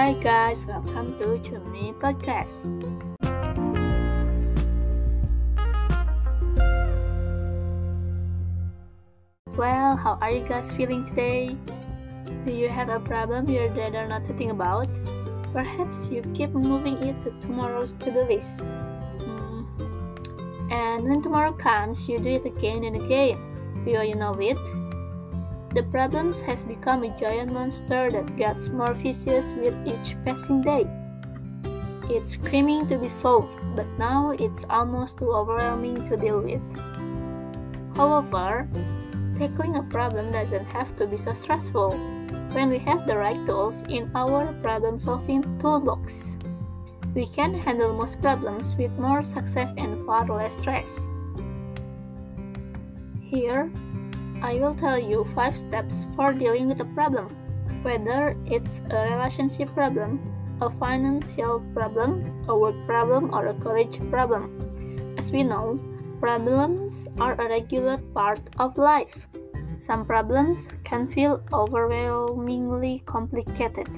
Hi guys, welcome to Cumi Podcast. Well, how are you guys feeling today? Do you have a problem you'd rather not to think about? Perhaps you keep moving it to tomorrow's to-do list. Hmm. And when tomorrow comes, you do it again and again. Before you know it, the problem has become a giant monster that gets more vicious with each passing day. It's screaming to be solved, but now it's almost too overwhelming to deal with. However, tackling a problem doesn't have to be so stressful when we have the right tools in our problem solving toolbox. We can handle most problems with more success and far less stress. Here, I will tell you 5 steps for dealing with a problem, whether it's a relationship problem, a financial problem, a work problem, or a college problem. As we know, problems are a regular part of life. Some problems can feel overwhelmingly complicated,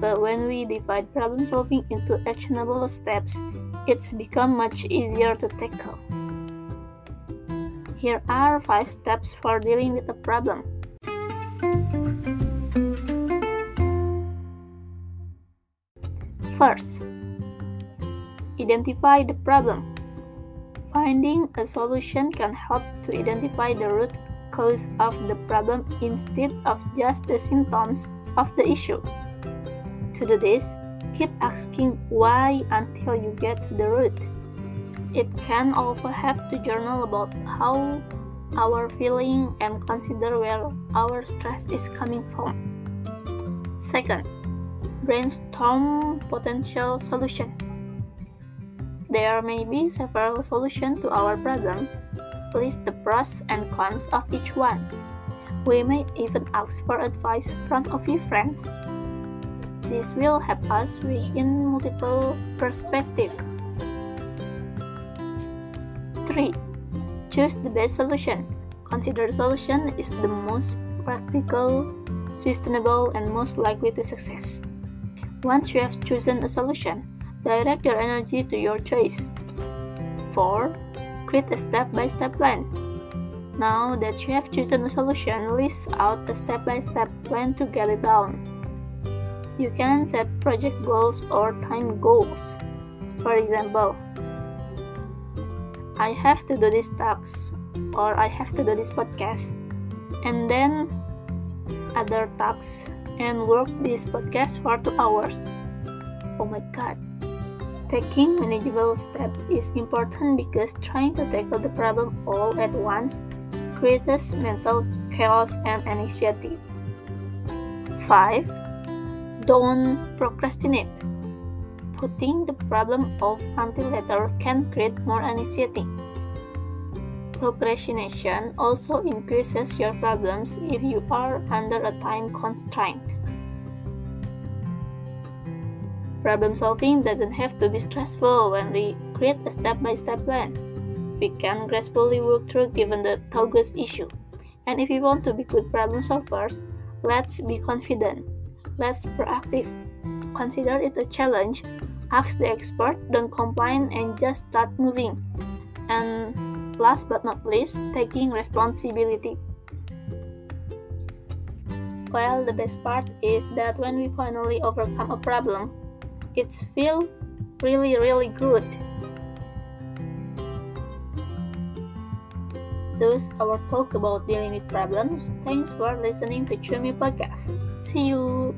but when we divide problem solving into actionable steps, it's become much easier to tackle. Here are 5 steps for dealing with a problem. First, identify the problem. Finding a solution can help to identify the root cause of the problem instead of just the symptoms of the issue. To do this, keep asking why until you get to the root. It can also help to journal about how our feeling and consider where our stress is coming from. Second, brainstorm potential solution. There may be several solutions to our problem. List the pros and cons of each one. We may even ask for advice from a few friends. This will help us weigh in multiple perspectives 3. Choose the best solution. Consider the solution is the most practical, sustainable, and most likely to success. Once you have chosen a solution, direct your energy to your choice. 4. Create a step-by-step plan. Now that you have chosen a solution, list out a step-by-step plan to get it done. You can set project goals or time goals. For example, I have to do this task or I have to do this podcast and then other tasks and work this podcast for two hours. Oh my god. Taking manageable steps is important because trying to tackle the problem all at once creates mental chaos and anxiety. 5. Don't procrastinate. Putting the problem off until later can create more anxiety. Procrastination also increases your problems if you are under a time constraint. Problem solving doesn't have to be stressful when we create a step by step plan. We can gracefully work through given the toggle issue. And if you want to be good problem solvers, let's be confident. Let's proactive. Consider it a challenge ask the expert, don't complain, and just start moving. And last but not least, taking responsibility. Well, the best part is that when we finally overcome a problem, it feels really, really good. Those our talk about dealing with problems. Thanks for listening to Cumi Podcast. See you.